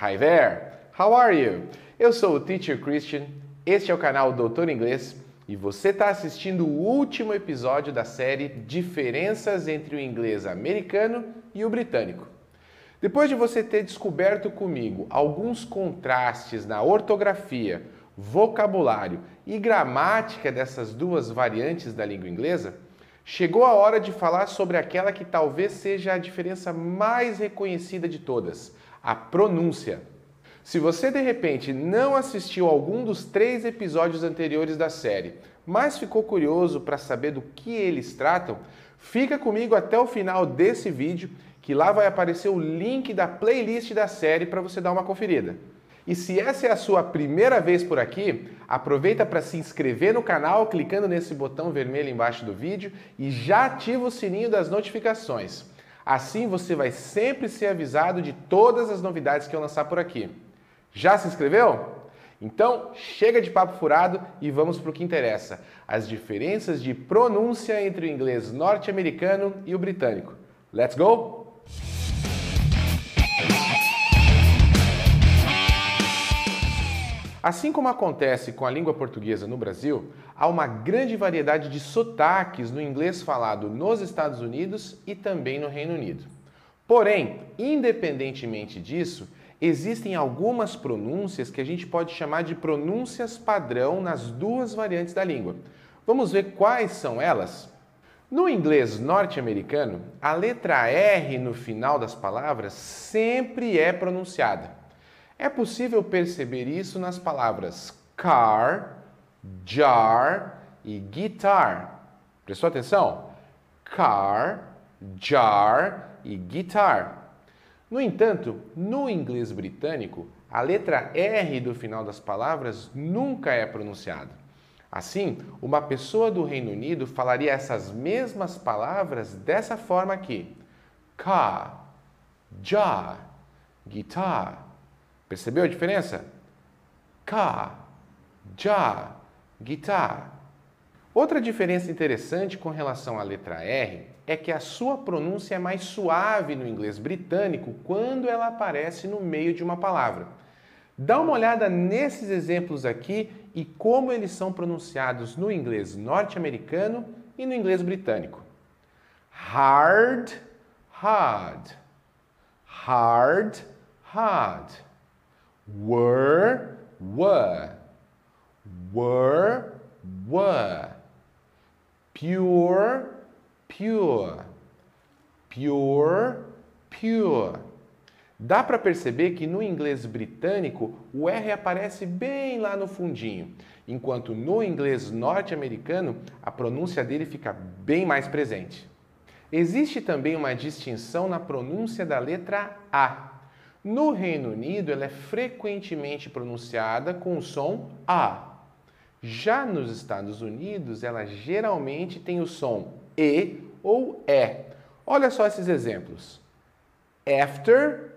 Hi there! How are you? Eu sou o Teacher Christian, este é o canal Doutor Inglês e você está assistindo o último episódio da série Diferenças entre o inglês americano e o britânico. Depois de você ter descoberto comigo alguns contrastes na ortografia, vocabulário e gramática dessas duas variantes da língua inglesa, chegou a hora de falar sobre aquela que talvez seja a diferença mais reconhecida de todas, a pronúncia. Se você de repente não assistiu algum dos três episódios anteriores da série, mas ficou curioso para saber do que eles tratam, fica comigo até o final desse vídeo, que lá vai aparecer o link da playlist da série para você dar uma conferida. E se essa é a sua primeira vez por aqui, aproveita para se inscrever no canal clicando nesse botão vermelho embaixo do vídeo e já ativa o sininho das notificações. Assim você vai sempre ser avisado de todas as novidades que eu lançar por aqui. Já se inscreveu? Então, chega de papo furado e vamos para o que interessa: as diferenças de pronúncia entre o inglês norte-americano e o britânico. Let's go? Assim como acontece com a língua portuguesa no Brasil, há uma grande variedade de sotaques no inglês falado nos Estados Unidos e também no Reino Unido. Porém, independentemente disso, existem algumas pronúncias que a gente pode chamar de pronúncias padrão nas duas variantes da língua. Vamos ver quais são elas? No inglês norte-americano, a letra R no final das palavras sempre é pronunciada. É possível perceber isso nas palavras car, jar e guitar. Prestou atenção? Car, jar e guitar. No entanto, no inglês britânico, a letra R do final das palavras nunca é pronunciada. Assim, uma pessoa do Reino Unido falaria essas mesmas palavras dessa forma aqui: car, jar, guitar. Percebeu a diferença? Ka, ja, guitar. Outra diferença interessante com relação à letra R é que a sua pronúncia é mais suave no inglês britânico quando ela aparece no meio de uma palavra. Dá uma olhada nesses exemplos aqui e como eles são pronunciados no inglês norte-americano e no inglês britânico. Hard, hard. Hard, hard were, were, were, were, pure, pure, pure, pure. Dá para perceber que no inglês britânico o R aparece bem lá no fundinho, enquanto no inglês norte-americano a pronúncia dele fica bem mais presente. Existe também uma distinção na pronúncia da letra A. No Reino Unido, ela é frequentemente pronunciada com o som A. Já nos Estados Unidos, ela geralmente tem o som E ou E. Olha só esses exemplos. After,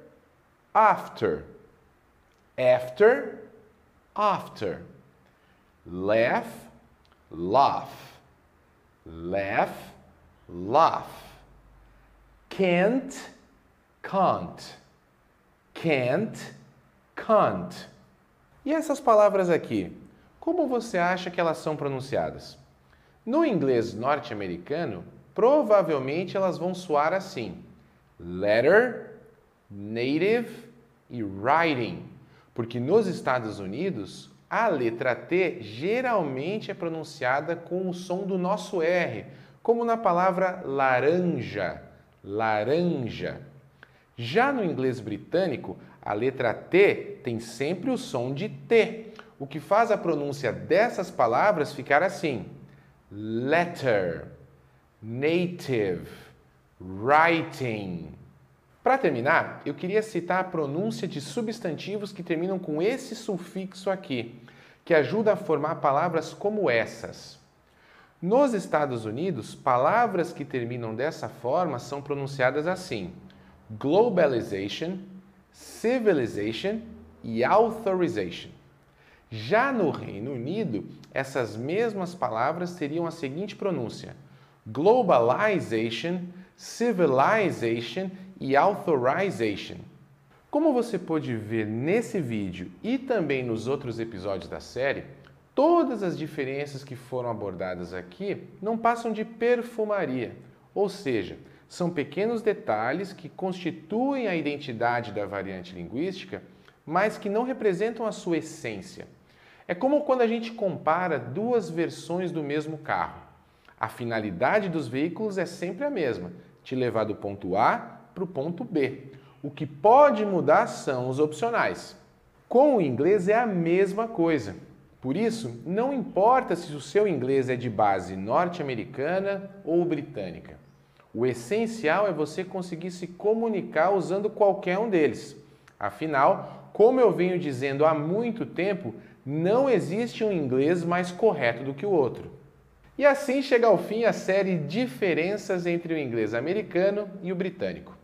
after. After, after. Laugh, laugh. Laugh, laugh. Can't, can't can't, can't. E essas palavras aqui, como você acha que elas são pronunciadas? No inglês norte-americano, provavelmente elas vão soar assim: letter, native e writing, porque nos Estados Unidos a letra T geralmente é pronunciada com o som do nosso R, como na palavra laranja, laranja. Já no inglês britânico, a letra T tem sempre o som de T, o que faz a pronúncia dessas palavras ficar assim: letter, native, writing. Para terminar, eu queria citar a pronúncia de substantivos que terminam com esse sufixo aqui, que ajuda a formar palavras como essas. Nos Estados Unidos, palavras que terminam dessa forma são pronunciadas assim: globalization, civilization e authorization. Já no Reino Unido, essas mesmas palavras teriam a seguinte pronúncia: globalization, civilization e authorization. Como você pode ver nesse vídeo e também nos outros episódios da série, todas as diferenças que foram abordadas aqui não passam de perfumaria, ou seja, são pequenos detalhes que constituem a identidade da variante linguística, mas que não representam a sua essência. É como quando a gente compara duas versões do mesmo carro. A finalidade dos veículos é sempre a mesma: te levar do ponto A para o ponto B. O que pode mudar são os opcionais. Com o inglês é a mesma coisa. Por isso, não importa se o seu inglês é de base norte-americana ou britânica. O essencial é você conseguir se comunicar usando qualquer um deles. Afinal, como eu venho dizendo há muito tempo, não existe um inglês mais correto do que o outro. E assim chega ao fim a série Diferenças entre o inglês americano e o britânico.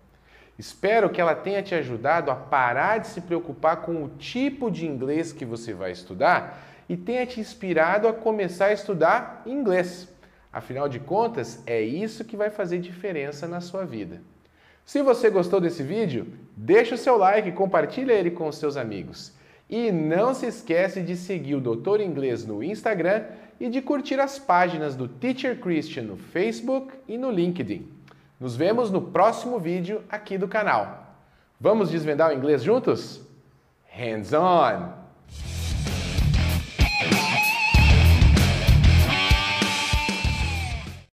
Espero que ela tenha te ajudado a parar de se preocupar com o tipo de inglês que você vai estudar e tenha te inspirado a começar a estudar inglês. Afinal de contas, é isso que vai fazer diferença na sua vida. Se você gostou desse vídeo, deixa o seu like e compartilha ele com seus amigos. E não se esquece de seguir o Doutor Inglês no Instagram e de curtir as páginas do Teacher Christian no Facebook e no LinkedIn. Nos vemos no próximo vídeo aqui do canal. Vamos desvendar o inglês juntos? Hands on!